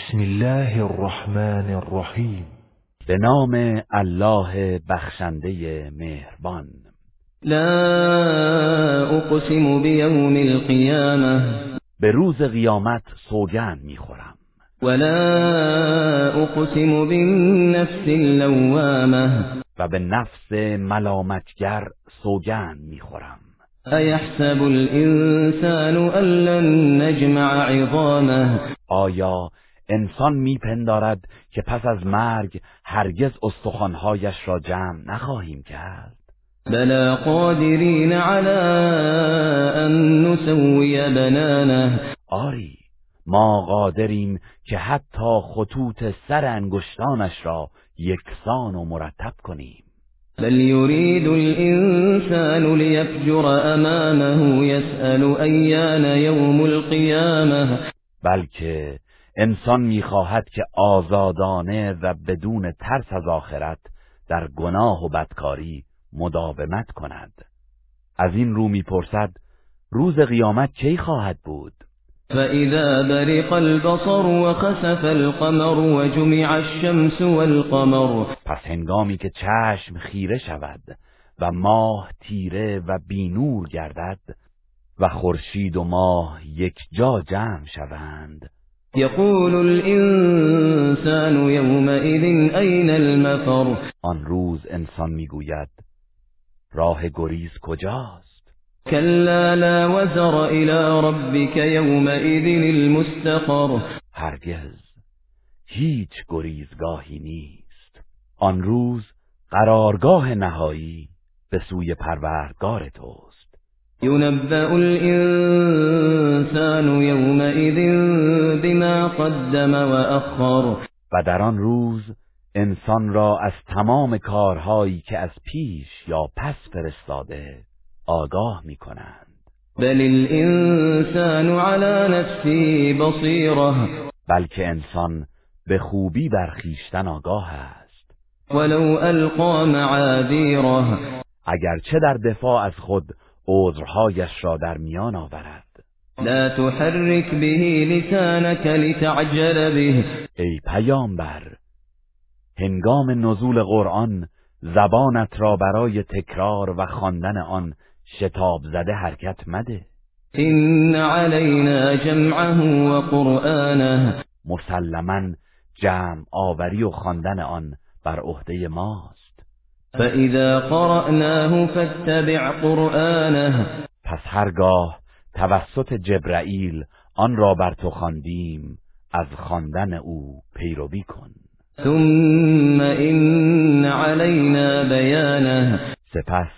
بسم الله الرحمن الرحیم. به نام الله بخشنده مهربان. لا اقسم بیوم القیامه به روز قیامت سوگند می‌خورم. ولا اقسم بالنفس اللوامه و به نفس ملامتگر سوگند می‌خورم. ایحسب الانسان ان لن نجمع عظامه. آیا انسان میپندارد که پس از مرگ هرگز استخوانهایش را جمع نخواهیم کرد. بلا قادرین على ان نسوی بنانه. آری ما قادریم که حتی خطوط سر انگشتانش را یکسان و مرتب کنیم. بل يريد الانسان ليفجر امامه يسأل ایان یوم القیامه. بلکه انسان می‌خواهد که آزادانه و بدون ترس از آخرت در گناه و بدکاری مداومت کند. از این رو می‌پرسد روز قیامت کی خواهد بود؟ فإذا برق البصر وخسف القمر وجمع الشمس والقمر. پس هنگامی که چشم خیره شود و ماه تیره و بینور گردد و خورشید و ماه یک جا جمع شوند يقول الانسان يومئذ أين المفر؟ آن روز انسان می‌گوید راه گریز کجاست؟ كلا لا وزر إلى ربك يومئذ المستقر. هرگز هیچ گریزگاهی نیست. آن روز قرارگاه نهایی به سوی پروردگار توست. ينبأ الإنسان يومئذ بما قدم وأخر. و در آن روز انسان را از تمام کارهایی که از پیش یا پس فرستاده آگاه می کنند بل الإنسان على نفسه بصيرة. بلکه انسان به خوبی بر خیشتن آگاه است. ولو ألقى معاذيره. اگرچه در دفاع از خود عذرهایش را در میان آورد. لا تحرك به لسانك لتعجل به. ای پیامبر هنگام نزول قرآن زبانت را برای تکرار و خواندن آن شتاب زده حرکت مده. إن علينا جمعه وقرآنه مسلما جمع آوری و خواندن آن بر عهده ماست. فإذا قرأناه فاتبع قرآنه. پس هرگاه توسط جبرائیل آن را بر تو خواندیم از خواندن او پیروی کن. ثم إن علينا بيانه. سپس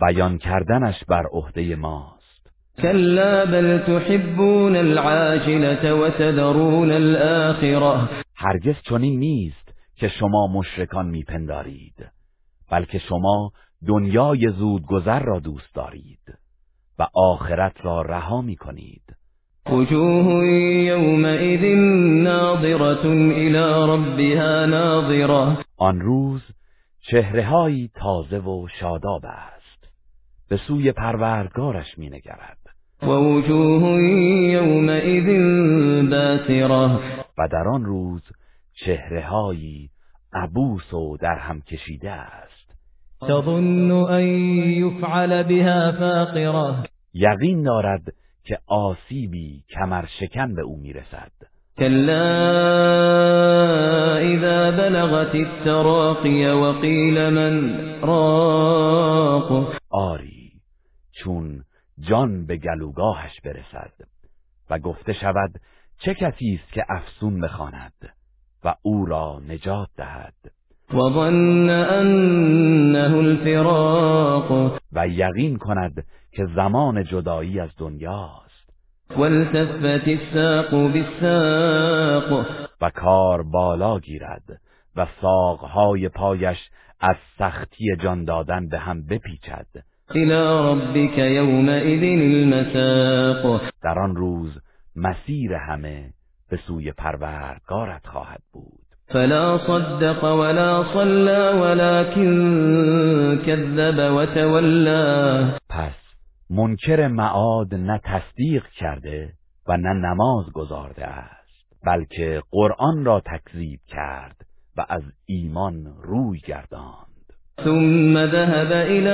بیان کردنش بر عهده ماست. كلا بل تحبون العاجلة وتذرون الآخرة. هرگز چنین نیست که شما مشرکان میپندارید. بلکه شما دنیای زودگذر را دوست دارید و آخرت را رها می‌کنید وجوه يومئذ ناظرة إلى ربها ناظرة. آن روز چهرههایی تازه و شاداب است. به سوی پروردگارش مینگرد ووجوه يومئذ باسرة. و در آن روز چهرههایی عبوس و در هم کشیده است. تظن أن يفعل بها فاقرة. یقین دارد که آسیبی کمر شکن به او می‌رسد. كلا إذا بلغت التراقي وقيل من راق. آری چون جان به گلوگاهش برسد و گفته شود چه کسی است که افسون بخواند و او را نجات دهد. وظن أنه الفراق. و یقین کند که زمان جدایی از دنیاست. والتفت الساق بالساق. و کار بالا گیرد و ساقهای پایش از سختی جان دادن به هم بپیچد. إلى ربك يومئذ المساق. در آن روز مسیر همه به سوی پروردگارت خواهد بود. فلا صدق ولا صلى ولكن كذب وتولى. پس منکر معاد نه تصدیق کرده و نه نماز گذارده است بلکه قرآن را تکذیب کرد و از ایمان روی گرداند. ثم ذهب الى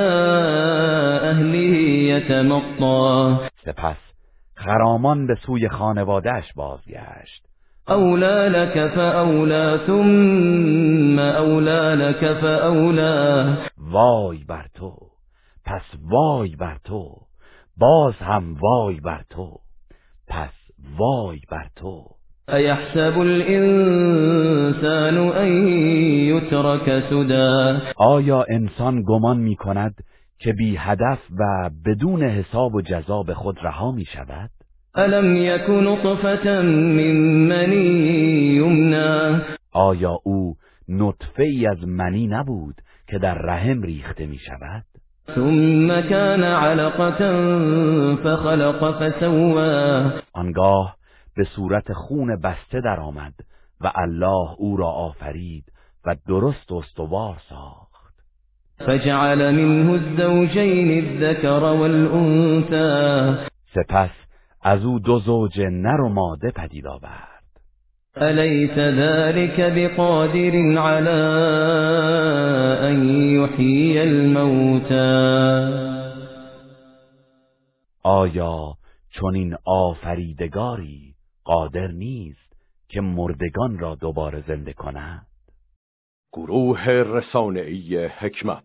اهله یتمطا سپس خرامان به سوی خانوادهش بازگشت. اولا لك فاولا ثم اولا لك فاولا وای بر تو. پس وای بر تو. باز هم وای بر تو. پس وای بر تو. ایحسب الانسان ان یترک سدا آیا انسان گمان می کند که بی هدف و بدون حساب و جزا به خود رها می شود؟ الم یکن نطفه من منی یمنا آیا او نطفه ای از منی نبود که در رحم ریخته می شود؟ ثم كان علقة فخلق فسوا آنگاه به صورت خون بسته درآمد و الله او را آفرید و درست استوار ساخت. فجعل منه الزوجين الذكر والأنثى. سپس از او دو زوج نر و ماده پدید آورد. أليس ذلك بقادر على أن يحيي الموتى آیا چنین آفریدگاری قادر نیست که مردگان را دوباره زنده کند؟ گروه رسانه‌ای حکمت